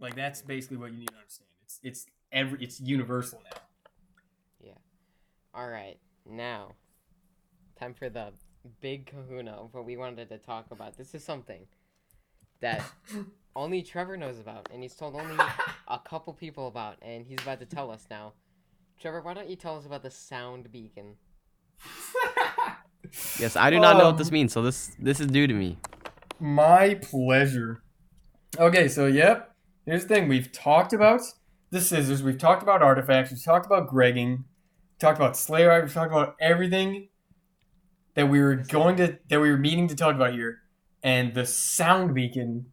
Like that's basically what you need to understand. It's it's every it's universal now. Yeah. All right, now time for the big kahuna of what we wanted to talk about. This is something that only Trevor knows about, and he's told only a couple people about, and he's about to tell us now. Trevor, why don't you tell us about the sound beacon? Yes, I do not know what this Um, means, so this this is new to me. My pleasure. Okay, so yep. Here's the thing we've talked about the scissors, we've talked about artifacts, we've talked about Gregging, talked about Slayer, we've talked about everything that we were going to that we were meaning to talk about here. And the sound beacon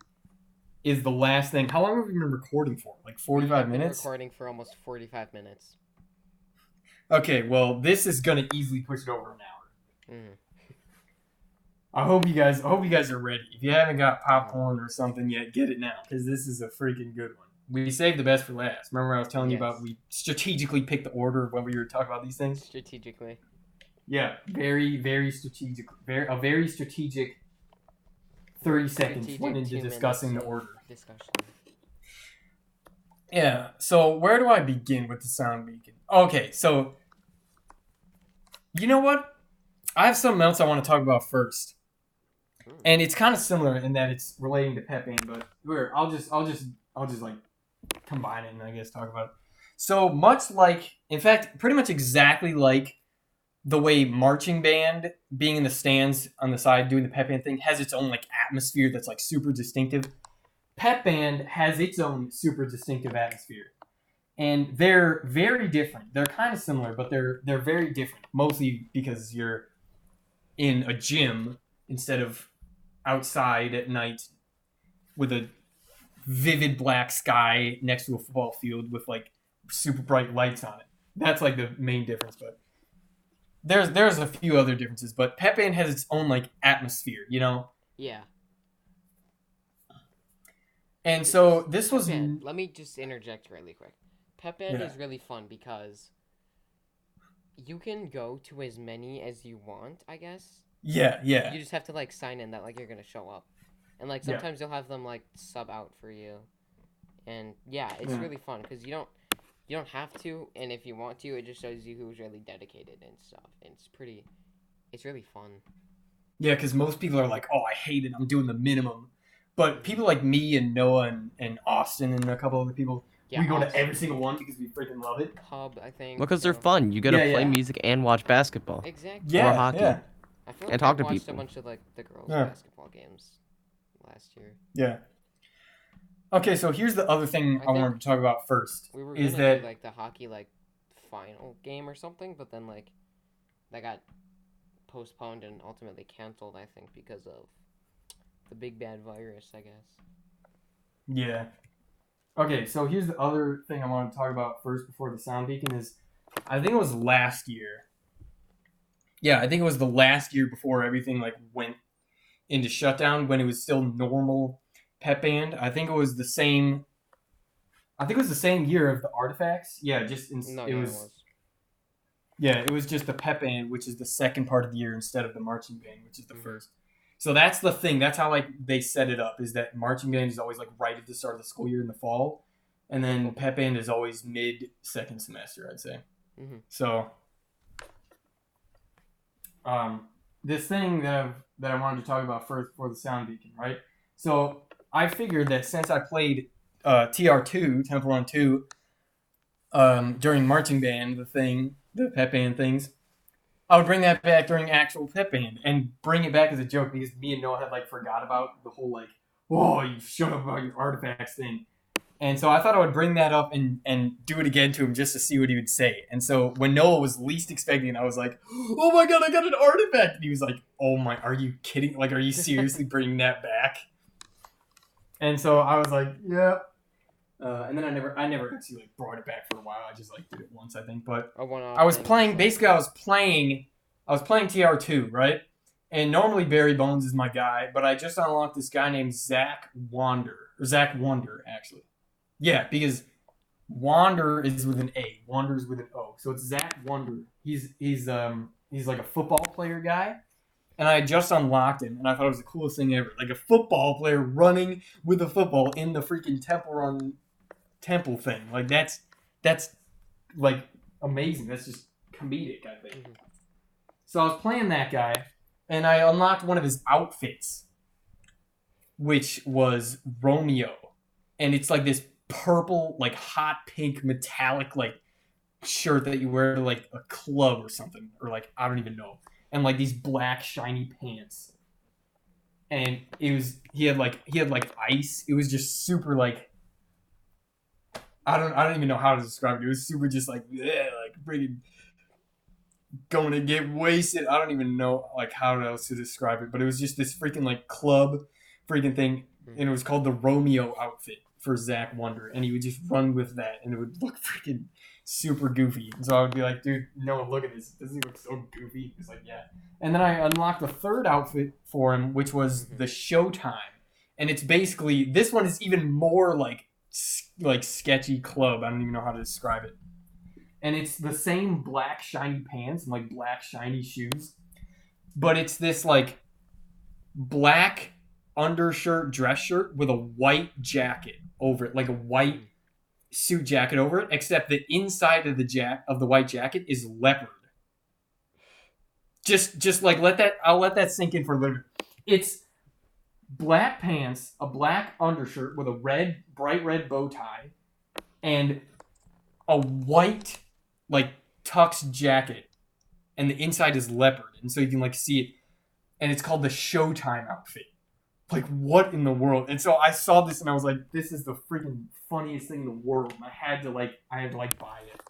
is the last thing. How long have we been recording for? Like 45 Been minutes? recording for almost forty-five minutes. Okay, well, this is gonna easily push it over an hour. Mm. I hope you guys I hope you guys are ready. If you haven't got popcorn or something yet, get it now because this is a freaking good one. We saved the best for last. Remember I was telling you about we strategically picked the order when we were talking about these things? Strategically. Yeah, very very strategic very a very strategic 30 seconds Strategic went into discussing the order. Discussion. Yeah. So where do I begin with the sound beacon? Okay, so you know what? I have something else I want to talk about first. Hmm. and it's kind of similar in that it's relating to Pep Band, but where I'll just I'll just I'll just like combine it and I guess talk about it. So much like, in fact, pretty much exactly like the way marching band being in the stands on the side doing the pep band thing has its own like atmosphere that's like super distinctive. Pep band has its own super distinctive atmosphere. And they're very different. They're kind of similar but they're they're very different. Mostly because you're in a gym instead of outside at night with a vivid black sky next to a football field with like super bright lights on it that's like the main difference but there's there's a few other differences but pep band has its own like atmosphere you know Yeah. and so this was Band, let me just interject really quick. Pep Band Yeah. is really fun because you can go to as many as you want, I guess. Yeah yeah You just have to like sign in that like you're gonna show up. And like Yeah. sometimes you'll have them like sub out for you. And yeah, it's Yeah. really fun because you don't you don't have to and if you want to it just shows you who's really dedicated and stuff. And it's pretty it's really fun. Yeah, because most people are like, "Oh, I hate it. I'm doing the minimum." But people like me and Noah and, and Austin and a couple other people, Yeah, we go to every single one because we freaking love it. pub, I think. Because they're fun. You get to Yeah, play yeah. music and watch basketball. Exactly. Yeah, hockey. Yeah, I feel like and talk I to watched people. a bunch of like the girls' Yeah. basketball games last year. yeah. Okay, so here's the other thing I I, wanted to talk about first. We were is gonna that do like the hockey like final game or something, but then like that got postponed and ultimately canceled. I think because of the big bad virus. I guess. yeah. Okay, so here's the other thing I wanted to talk about first before the sound beacon is, I think it was last year. Yeah, I think it was the last year before everything like went into shutdown when it was still normal pep band. I think it was the same. I think it was the same year of the artifacts. Yeah, just in, No, it yeah, was. it was. Yeah, it was just the pep band, which is the second part of the year instead of the marching band, which is the Mhm. first. So that's the thing. That's how like they set it up. Is that marching band is always like right at the start of the school year in the fall, and then pep band is always mid second semester. I'd say. Mhm. So, um, this thing that I've, that I wanted to talk about first for the sound beacon, right? So I figured that since I played uh, TR2, Temple Run 2, um, during marching band, the thing, the pep band things, I would bring that back during actual pep band and bring it back as a joke because me and Noah had like forgot about the whole like, oh, you shut up about your artifacts thing. And so I thought I would bring that up and, and do it again to him just to see what he would say. And so when Noah was least expecting, I was like, "Oh my god, I got an artifact!" And he was like, "Oh my, are you kidding? Like, are you seriously bringing that back?" And so I was like, "Yeah." Uh, and then I never, I never actually like brought it back for a while. I just like did it once, I think. But one-off I was playing basically I was playing I was playing TR2, right? And normally Barry Bones is my guy, but I just unlocked this guy named Zack Wander. Or Zack Wonder, actually. Yeah, because Wander is with an A. Wander is with an O. So it's Zack Wonder. He's he's um he's like a football player guy. and I just unlocked him, and I thought it was the coolest thing ever. Like a football player running with a football in the freaking Temple Run temple thing. Like that's that's like amazing. That's just comedic, I think. Mhm. So I was playing that guy, and I unlocked one of his outfits, which was Romeo, and it's like this purple, like hot pink, metallic, like shirt that you wear to like a club or something, or like I don't even know, and like these black shiny pants, and it was he had like he had like ice. It was just super like. I don't. I don't even know how to describe it. It was super, just like, yeah, like freaking going to get wasted. I don't even know like how else to describe it, but it was just this freaking like club freaking thing, hmm. and it was called the Romeo outfit for Zack Wonder, and he would just run with that, and it would look freaking super goofy. And so I would be like, dude, no, look at this. Doesn't he look so goofy? He's like, yeah. And then I unlocked the third outfit for him, which was Mhm. the Showtime, and it's basically this one is even more like like sketchy club. I don't even know how to describe it. And it's the same black shiny pants and like black shiny shoes, but it's this like black undershirt dress shirt with a white jacket over it, like a white hmm. suit jacket over it, except the inside of the jack of the white jacket is leopard. Just just like let that I'll let that sink in for a little bit. It's black pants, a black undershirt with a red, bright red bow tie, and a white like tux jacket. And the inside is leopard, and so you can like see it. And it's called the Showtime outfit like what in the world? And so i saw this and i was like this is the freaking funniest thing in the world. And i had to like i had to like buy it.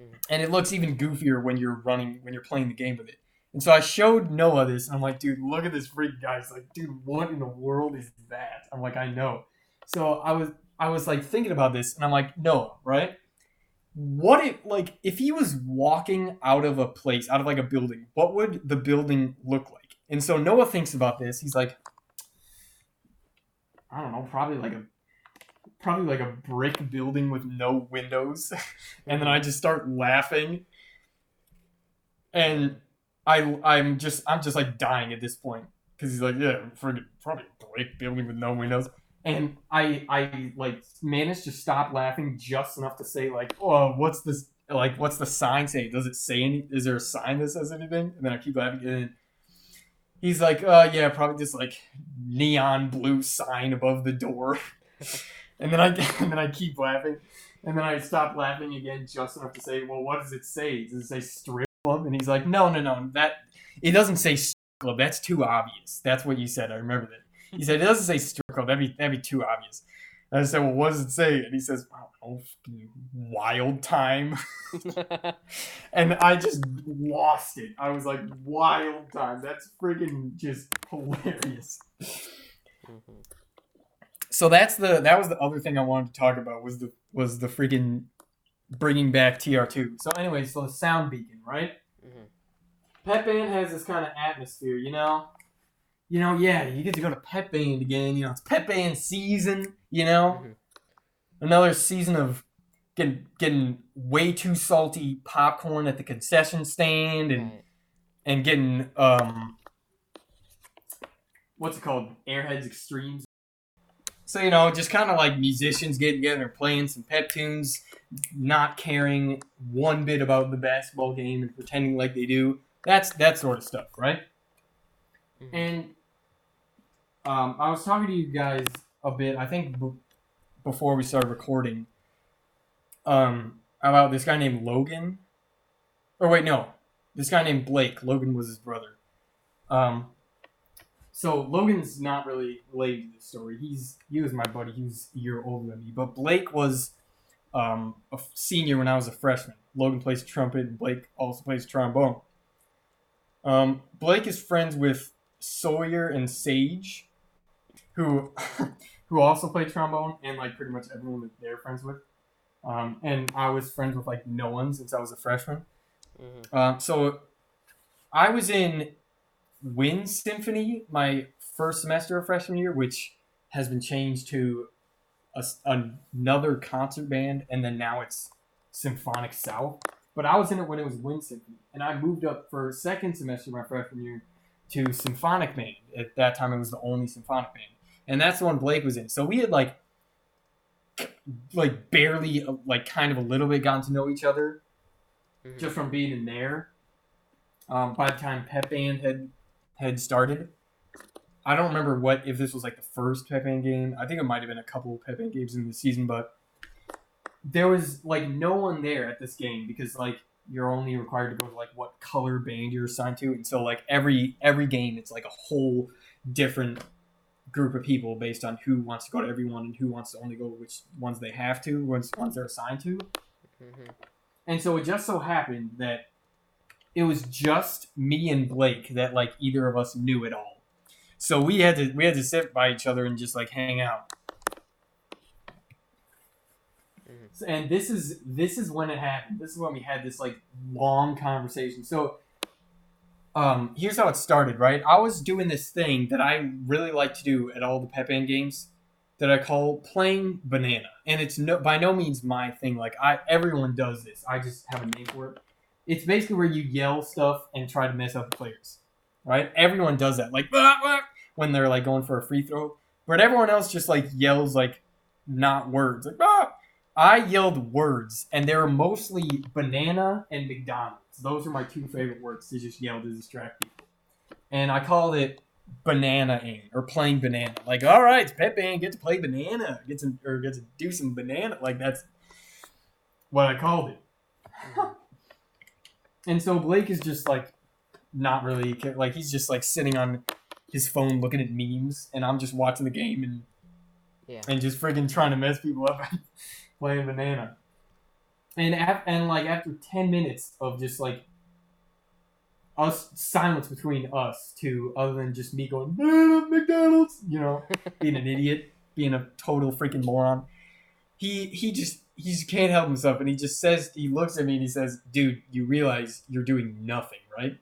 Mm. and it looks even goofier when you're running when you're playing the game with it. And so i showed noah this and i'm like dude look at this freak guy. He's like dude what in the world is that? I'm like i know. So i was i was like thinking about this and i'm like noah right? What if like if he was walking out of a place out of like a building what would the building look like and so noah thinks about this. He's like i don't know probably like a probably like a brick building with no windows. And then i just start laughing. And i i'm just i'm just like dying at this point. Because he's like yeah friggin' probably brick building with no windows. And i i like managed to stop laughing just enough to say like oh what's this like what's the sign say? Does it say any is there a sign that says anything? And then i keep laughing. And he's like uh yeah probably just like neon blue sign above the door. And then i and then i keep laughing. And then i stop laughing again just enough to say well what does it say? Does it say strip club? And he's like no no no that it doesn't say strip club. That's too obvious. That's what you said. I remember that. He said, it doesn't say strip club. That'd be, that'd be too obvious. And I said, well, what does it say? And he says, I don't know, fucking wild time. and I just lost it. I was like, wild time. That's freaking just hilarious. So that's the, that was the other thing I wanted to talk about was the, was the freaking bringing back TR2. So anyway, so the sound beacon, right? Mm-hmm. Pep Band has this kind of atmosphere, you know? You know, yeah, you get to go to Pep Band again, you know, it's Pep Band season, you know? Mhm. Another season of getting getting way too salty popcorn at the concession stand and Right. and getting um what's it called? Airheads Extremes. So, you know, just kind of like musicians getting together playing some pep tunes, not caring one bit about the basketball game and pretending like they do. That's that sort of stuff, right? Mhm. And um, I was talking to you guys a bit, I think b- before we started recording, um, about this guy named Logan. Or wait, no, this guy named Blake. Logan was his brother. Um, so Logan's not really related to this story. He's he was my buddy. He was a year older than me. But Blake was um, a senior when I was a freshman. Logan plays trumpet, and Blake also plays trombone. Um, Blake is friends with Sawyer and Sage, who who also play trombone, and like pretty much everyone that they're friends with. Um, and I was friends with like no one since I was a freshman. Mhm. Um, so I was in Wind Symphony my first semester of freshman year, which has been changed to a another concert band, and then now it's Symphonic South. But I was in it when it was Wind Symphony, and I moved up for second semester my freshman year to symphonic band. At that time, it was the only symphonic band, and that's the one Blake was in. So we had like, like barely, like kind of a little bit gotten to know each other Mhm. just from being in there. Um, by the time Pep Band had had started, I don't remember what if this was like the first Pep Band game. I think it might have been a couple of Pep Band games in the season, but there was like no one there at this game because like you're only required to go to like what color band you're assigned to, and so like every every game it's like a whole different group of people based on who wants to go to everyone and who wants to only go which ones they have to, ones ones they're assigned to. Mhm. And so it just so happened that it was just me and Blake that like either of us knew it all. So we had to we had to sit by each other and just like hang out. Mhm. And this is this is when it happened. This is when we had this like long conversation. So um here's how it started, right? I was doing this thing that I really like to do at all the Pep Band games that I call playing banana. And it's no by no means my thing. Like I everyone does this. I just have a name for it. It's basically where you yell stuff and try to mess up the players. Right? Everyone does that. Like "Ah, ah," when they're like going for a free throw. But everyone else just like yells like not words. Like ah! I yelled words and they were mostly banana and McDonald's. Those are my two favorite words to just yell to distract people. And I called it banana-ing or playing banana. Like, all right, it's Pep Band, get to play banana, get to or get to do some banana. Like that's what I called it. And so Blake is just like not really like he's just like sitting on his phone looking at memes, and I'm just watching the game and Yeah. and just freaking trying to mess people up playing banana. And af- and like after ten minutes of just like us silence between us two, other than just me going McDonald's, you know, being an idiot, being a total freaking moron. He he just he just can't help himself, and he just says he looks at me and he says, "Dude, you realize you're doing nothing, right?"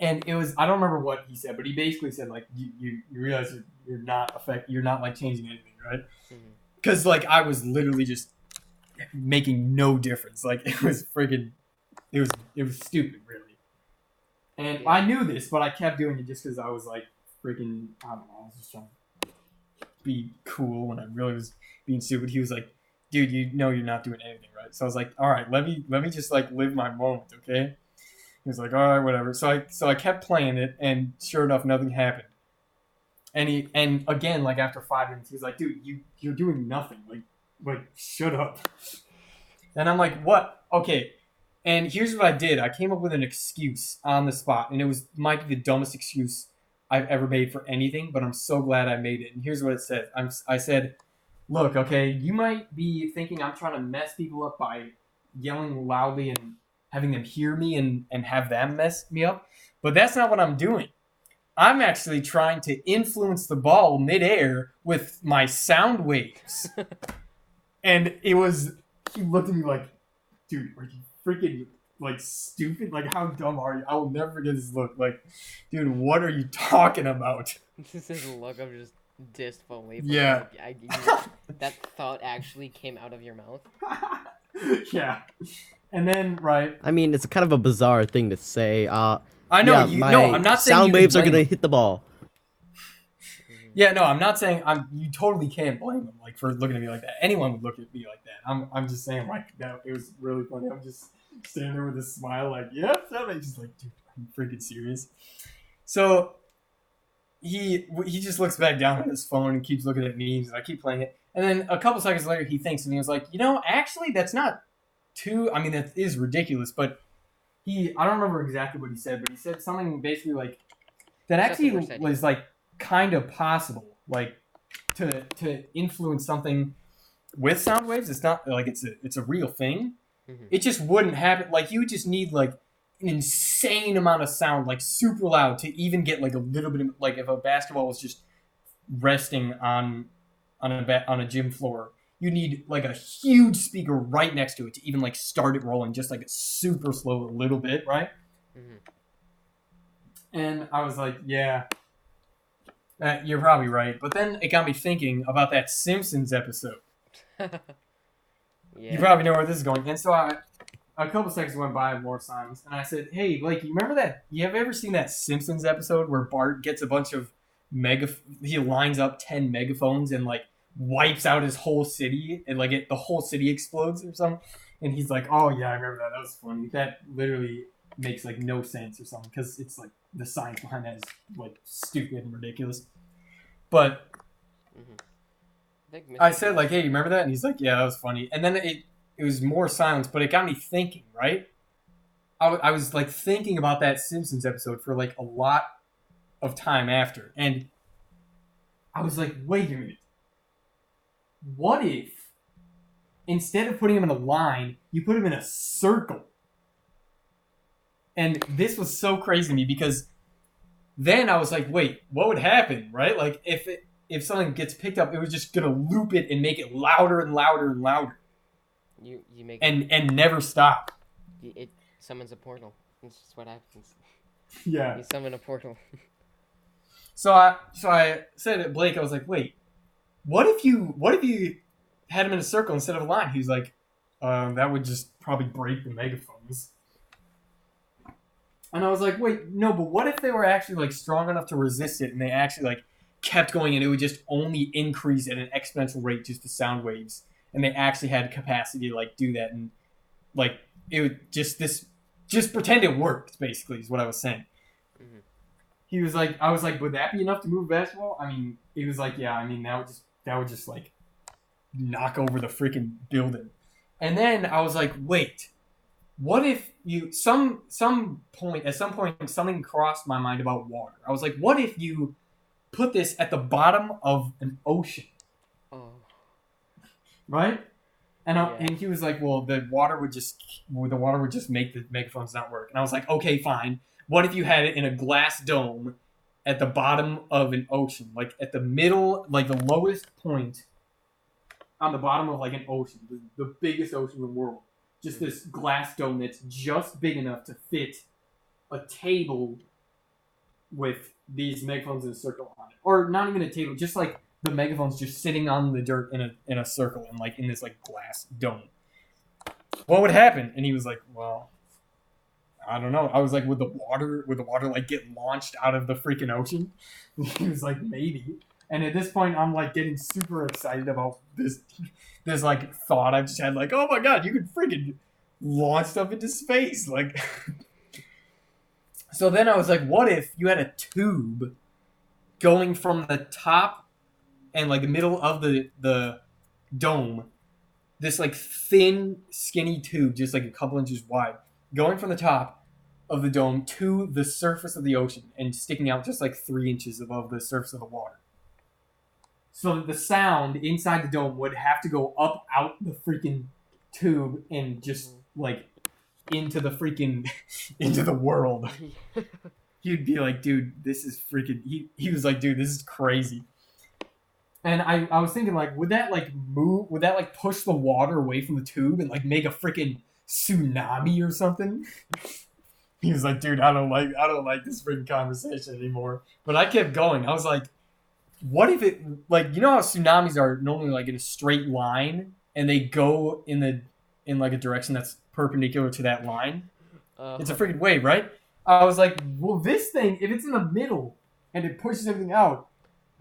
And it was I don't remember what he said, but he basically said like, "You you, you realize you're, you're not affect you're not like changing anything, right?" Mm-hmm. Because like I was literally just making no difference. Like it was freaking, it was it was stupid, really. And Yeah. I knew this, but I kept doing it just because I was like freaking. I don't know. I was just trying to be cool when I really was being stupid. He was like, "Dude, you know you're not doing anything, right?" So I was like, "All right, let me let me just like live my moment, okay?" He was like, "All right, whatever." So I so I kept playing it, and sure enough, nothing happened. And he and again, like after five minutes, he was like, "Dude, you you're doing nothing. Like like shut up." And I'm like, "What? Okay." And here's what I did. I came up with an excuse on the spot, and it was might be the dumbest excuse I've ever made for anything, but I'm so glad I made it. And here's what it said. I'm, I said, "Look, okay, you might be thinking I'm trying to mess people up by yelling loudly and having them hear me and, and have them mess me up, but that's not what I'm doing. I'm actually trying to influence the ball midair with my sound waves." and it was he looked at me like, "Dude, are you freaking like stupid? Like how dumb are you? I will never forget this look. Like, dude, what are you talking about?" This is a look of just disbelief. Yeah. Like, I, you- that thought actually came out of your mouth. yeah. And then right, I mean, it's kind of a bizarre thing to say. Uh, I know yeah, you. my No, I'm not saying sound waves are gonna hit the ball. Yeah, no, I'm not saying I'm. You totally can't blame him like for looking at me like that. Anyone would look at me like that. I'm. I'm just saying like that. It was really funny. I'm just standing there with a smile, like, yep, yeah, I'm just like, dude, I'm freaking serious. So he he just looks back down at his phone and keeps looking at me. and I keep playing it. And then a couple seconds later, he thinks, and he was like, you know, actually, that's not too. I mean, that is ridiculous, but he. I don't remember exactly what he said, but he said something basically like that. Actually, the worst idea. was like kind of possible, like to to influence something with sound waves. It's not like it's a it's a real thing. Mhm. It just wouldn't happen. Like you would just need like an insane amount of sound, like super loud, to even get like a little bit of like if a basketball was just resting on on a ba- on a gym floor. You need like a huge speaker right next to it to even like start it rolling, just like super slow, a little bit, right? Mm-hmm. And I was like, yeah, uh, you're probably right. But then it got me thinking about that Simpsons episode. yeah. You probably know where this is going. And so I, a couple seconds went by, more silence, and I said, "Hey, Blake, you remember that? You have ever seen that Simpsons episode where Bart gets a bunch of mega? He lines up ten megaphones and like wipes out his whole city, and like it, the whole city explodes or something." And he's like, "Oh yeah, I remember that. That was funny. That literally makes like no sense or something because it's like the science behind that is like stupid and ridiculous." But think I Mr. said like, "Hey, you remember that?" And he's like, "Yeah, that was funny." And then it it was more silence, but it got me thinking. Right? I, w- I was like thinking about that Simpsons episode for like a lot of time after, and I was like, "Wait a minute. What if instead of putting him in a line, you put him in a circle?" And this was so crazy to me because then I was like, "Wait, what would happen?" Right? Like if it if something gets picked up, it was just gonna loop it and make it louder and louder and louder, you you make and and never stop. it, it summons a portal. That's just what happens. Yeah. You summon a portal. So I so I said to Blake, I was like, wait, what if you what if you had him in a circle instead of a line? He was like, um, that would just probably break the megaphones. And I was like, wait, no, but what if they were actually like strong enough to resist it and they actually like kept going and it would just only increase at an exponential rate just the sound waves and they actually had capacity to like do that and like it would just this just pretend it worked basically is what I was saying. Mhm. He was like I was like, would that be enough to move a basketball? I mean, he was like, yeah, I mean that would just that would just like knock over the freaking building. And then I was like, wait, what if you some some point at some point something crossed my mind about water. I was like, what if you put this at the bottom of an ocean, Oh. right? And I, Yeah. and he was like, well, the water would just well, the water would just make the megaphones not work. And I was like, okay, fine. What if you had it in a glass dome at the bottom of an ocean, like at the middle, like the lowest point on the bottom of like an ocean, the, the biggest ocean in the world. Just hmm. this glass dome that's just big enough to fit a table with these megaphones in a circle on it, or not even a table, just like the megaphones just sitting on the dirt in a in a circle and like in this like glass dome. What would happen? And he was like, "Well, I don't know." I was like, "Would the water would the water like get launched out of the freaking ocean?" he was like, "Maybe." And at this point, I'm like getting super excited about this this like thought I've just had. Like, oh my god, you could freaking launch stuff into space, like. So then I was like, what if you had a tube going from the top and like the middle of the the dome, this like thin, skinny tube, just like a couple inches wide, going from the top of the dome to the surface of the ocean and sticking out just like three inches above the surface of the water. So that the sound inside the dome would have to go up out the freaking tube and just like into the freaking into the world. He'd be like, dude, this is freaking. He, he was like, dude, this is crazy. And I, I was thinking, like, would that like move? Would that like push the water away from the tube and like make a freaking tsunami or something? He was like, dude, I don't like, I don't like this freaking conversation anymore. But I kept going. I was like, what if it like you know how tsunamis are normally like in a straight line and they go in the in like a direction that's perpendicular to that line? Uh, It's a freaking wave, right? I was like, well, this thing, if it's in the middle and it pushes everything out,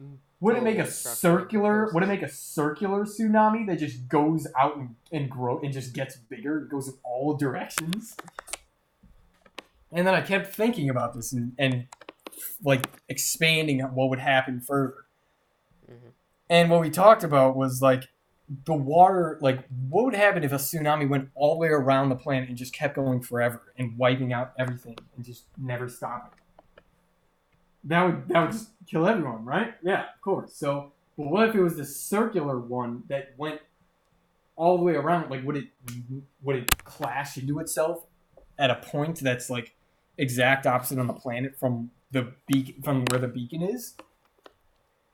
Mm, would it make a circular? Would it make a circular tsunami that just goes out and, and grow and just gets bigger? It goes in all directions. And then I kept thinking about this and, and like expanding what would happen further. Mhm. And what we talked about was like the water, like what would happen if a tsunami went all the way around the planet and just kept going forever and wiping out everything and just never stopping? That would that would just kill everyone, right? Yeah, of course. So, but what if it was the circular one that went all the way around? Like, would it would it clash into itself at a point that's like exact opposite on the planet from the beacon from where the beacon is?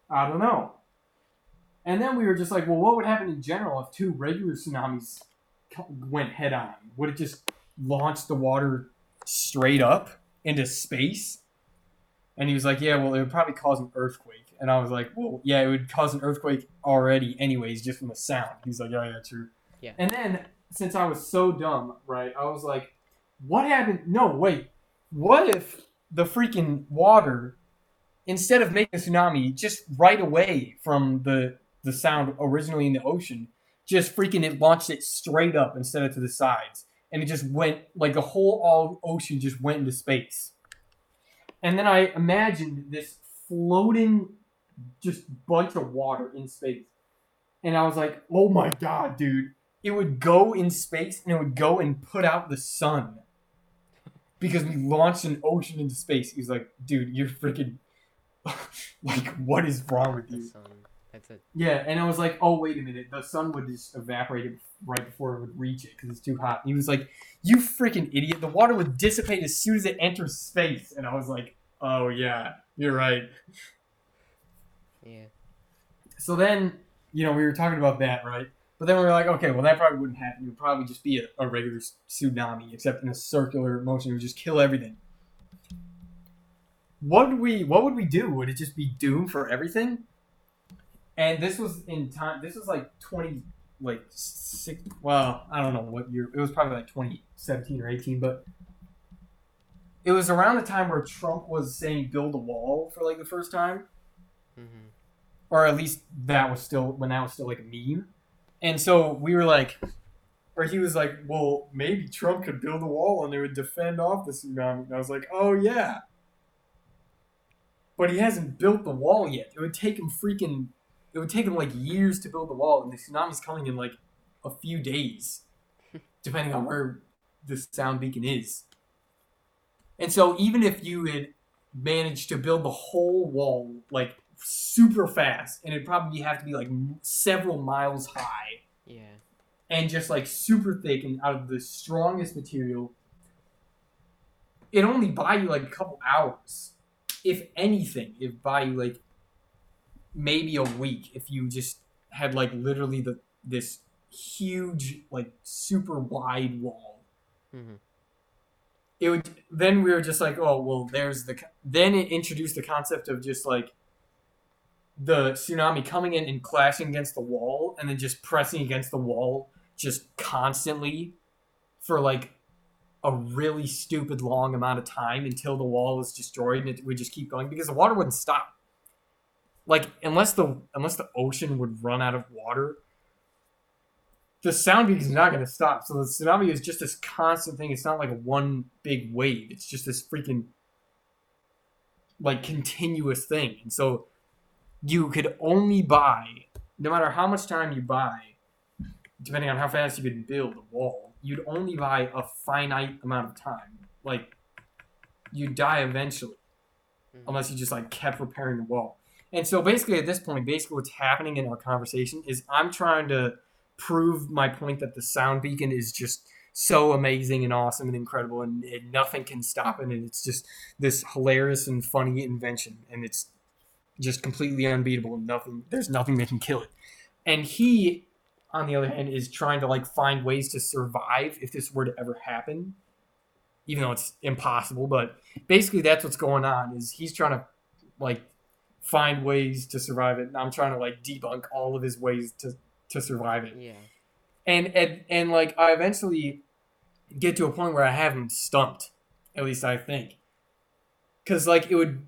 I don't know. And then we were just like, well, what would happen in general if two regular tsunamis went head on? Would it just launch the water straight up into space? And he was like, yeah, well, it would probably cause an earthquake. And I was like, well, yeah, it would cause an earthquake already, anyways, just from the sound. He's like, yeah, yeah, true. Yeah. And then since I was so dumb, right? I was like, what happened? No, wait. What if the freaking water, instead of making a tsunami, just right away from the the sound originally in the ocean, just freaking it launched it straight up instead of to the sides, and it just went like the whole all ocean just went into space. And then I imagined this floating, just bunch of water in space, and I was like, oh my god, dude! It would go in space and it would go and put out the sun because we launched an ocean into space. He's like, dude, you're freaking like, what is wrong with you? That's it. Yeah, and I was like, oh wait a minute, the sun would just evaporate it right before it would reach it because it's too hot. And he was like, you freaking idiot! The water would dissipate as soon as it enters space. And I was like, oh yeah, you're right. Yeah. So then, you know, we were talking about that, right? But then we were like, okay, well, that probably wouldn't happen. It would probably just be a, a regular tsunami, except in a circular motion. It would just kill everything. What would we? What would we do? Would it just be doom for everything? And this was in time. This was like twenty, like six. Well, I don't know what year. It was probably like twenty seventeen or eighteen, but it was around the time where Trump was saying build a wall for like the first time Mm-hmm. or at least that was still when that was still like a meme. And so we were like, or he was like, well, maybe Trump could build a wall and it would defend off the tsunami. And I was like, oh yeah. But he hasn't built the wall yet. It would take him freaking, it would take him like years to build the wall, and the tsunami's coming in like a few days, depending on where the sound beacon is. And so even if you had managed to build the whole wall like super fast, and it'd probably have to be like several miles high Yeah. and just like super thick and out of the strongest material. It only buy you like a couple hours, if anything. if by like maybe a week if you just had like literally the this huge like super wide wall Mm-hmm. it would then we were just like oh well there's the then it introduced the concept of just like the tsunami coming in and clashing against the wall and then just pressing against the wall just constantly for like a really stupid long amount of time until the wall is destroyed and it would just keep going because the water wouldn't stop like unless the unless the ocean would run out of water the sound is not going to stop. So the tsunami is just this constant thing. It's not like one big wave. It's just this freaking like continuous thing. And so you could only buy, no matter how much time you buy, depending on how fast you could build a wall, you'd only buy a finite amount of time. Like you'd die eventually Mm-hmm. unless you just like kept repairing the wall. And so basically at this point, basically what's happening in our conversation is I'm trying to prove my point that the sound beacon is just so amazing and awesome and incredible and, and nothing can stop it and it's just this hilarious and funny invention and it's just completely unbeatable and nothing there's nothing that can kill it. And he on the other hand is trying to like find ways to survive if this were to ever happen. Even though it's impossible, but basically that's what's going on is he's trying to like find ways to survive it and i'm trying to like debunk all of his ways to to survive it Yeah. and and, and like i eventually get to a point where i have him stumped at least i think because like it would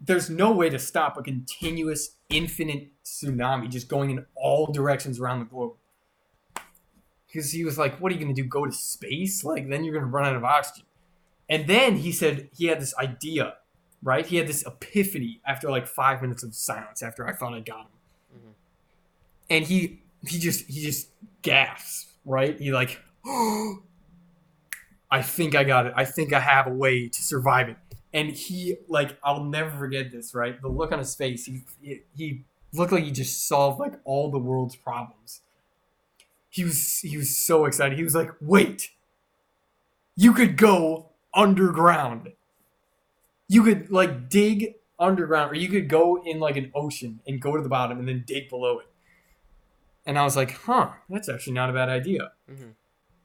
there's no way to stop a continuous infinite tsunami just going in all directions around the globe. Because he was like what are you going to do go to space? Like then you're going to run out of oxygen. And then he said he had this idea right? He had this epiphany after like five minutes of silence after i thought i got him. Mhm. and he he just he just gasps right? He like i think i got it. I think i have a way to survive it and he like i'll never forget this right? The look on his face he he, looked like he just solved like all the world's problems. He was he was so excited. He was like wait you could go underground. You could like dig underground or you could go in like an ocean and go to the bottom and then dig below it. And i was like huh that's actually not a bad idea. Mm-hmm.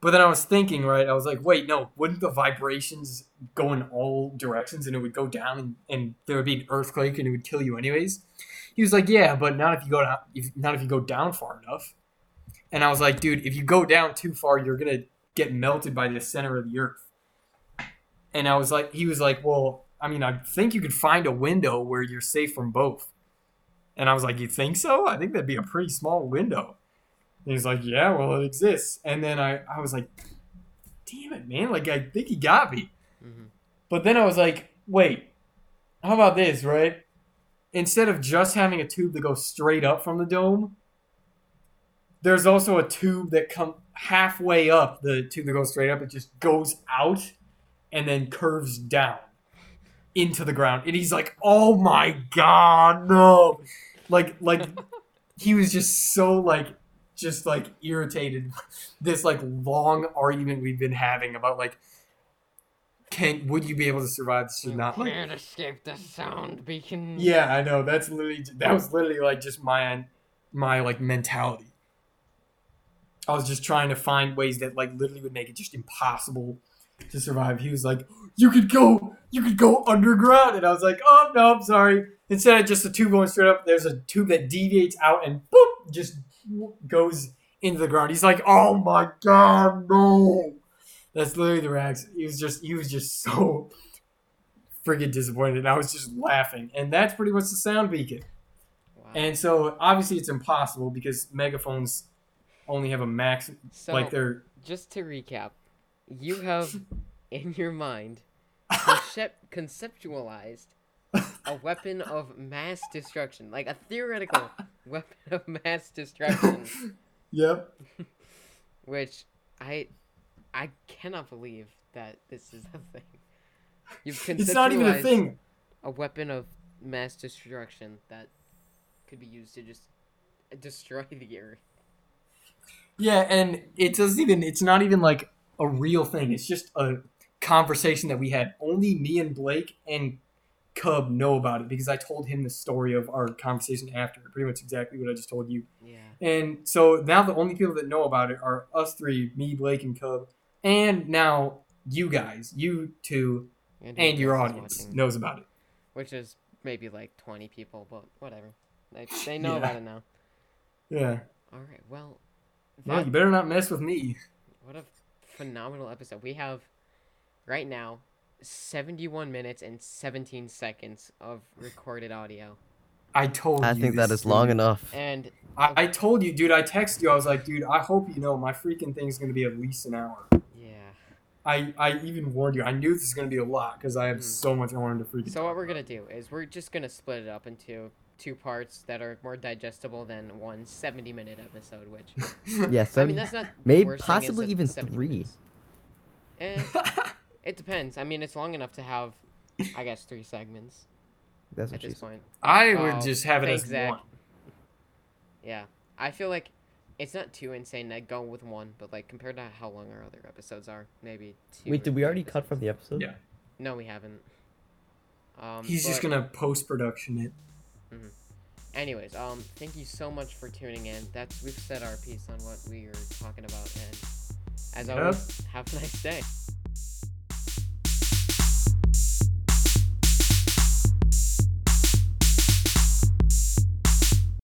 But then I was thinking, right? I was like, wait, no, wouldn't the vibrations go in all directions and it would go down and, and there would be an earthquake and it would kill you anyways? He was like, yeah, but not if you go down, if, not if you go down far enough. And I was like, dude, if you go down too far, you're gonna get melted by the center of the earth. And I was like, he was like, well, I mean, I think you could find a window where you're safe from both. And I was like, you think so? I think that'd be a pretty small window. And he's like, yeah, well, it exists. And then I, I was like, damn it, man. Like, I think he got me. Mhm. But then I was like, wait, how about this, right? Instead of just having a tube that goes straight up from the dome, there's also a tube that come halfway up the tube that goes straight up. It just goes out and then curves down into the ground. And he's like, "Oh my god, no!" Like, like he was just so like, just like irritated. This like long argument we've been having about like, can would you be able to survive this or not? Like, can't escape the sound beacon. yeah, I know. That's literally that was literally like just my my like mentality. I was just trying to find ways that like literally would make it just impossible to survive. He was like, "You could go, you could go underground," and I was like, "Oh no, I'm sorry." Instead of just a tube going straight up, there's a tube that deviates out and boop, just goes into the ground. He's like, "Oh my god, no!" That's literally the reaction. He was just, he was just so friggin' disappointed. And I was just laughing, and that's pretty much the sound beacon. Wow. And so obviously it's impossible because megaphones only have a max, so, like they're just to recap, you have in your mind concep- conceptualized a weapon of mass destruction, like a theoretical weapon of mass destruction, yep. which I I cannot believe that this is a thing. You've It's not even a thing. a weapon of mass destruction that could be used to just destroy the earth. Yeah, and it doesn't even. It's not even like a real thing. It's just a conversation that we had. Only me and Blake and Cub know about it because I told him the story of our conversation after. Pretty much exactly what I just told you. Yeah. And so now the only people that know about it are us three, me, Blake, and Cub, and now you guys, you two, and who your audience watching, knows about it. which is maybe like 20 people, but whatever. They, they know Yeah. about it now. Yeah. All right. Well, that, you better not mess with me. what a phenomenal episode. We have right now 71 minutes and 17 seconds of recorded audio. I told I you. think that this is long enough. And I, I told you, dude. I texted you. I was like, dude, I hope you know my freaking thing's gonna be at least an hour. yeah. I, I even warned you. I knew this is gonna be a lot because I have Mhm. so much I wanted to freaking. So what we're going to do is we're just going to split it up into two parts that are more digestible than one 70 minute episode, which Yeah, I mean that's not maybe worst thing, is possibly that even 70 three. minutes. It depends. I mean, it's long enough to have, I guess, three segments That's at what she this said. point. I would Oh, just have it as thanks, Zach. one. Yeah, I feel like it's not too insane to go with one, but like compared to how long our other episodes are, maybe two. Wait, or did we three already cut episodes. from the episode? Yeah. No, we haven't. Um, He's just but gonna post production it. Anyways, um, thank you so much for tuning in. That's we've said our piece on what we are talking about, and as Yep. always, have a nice day.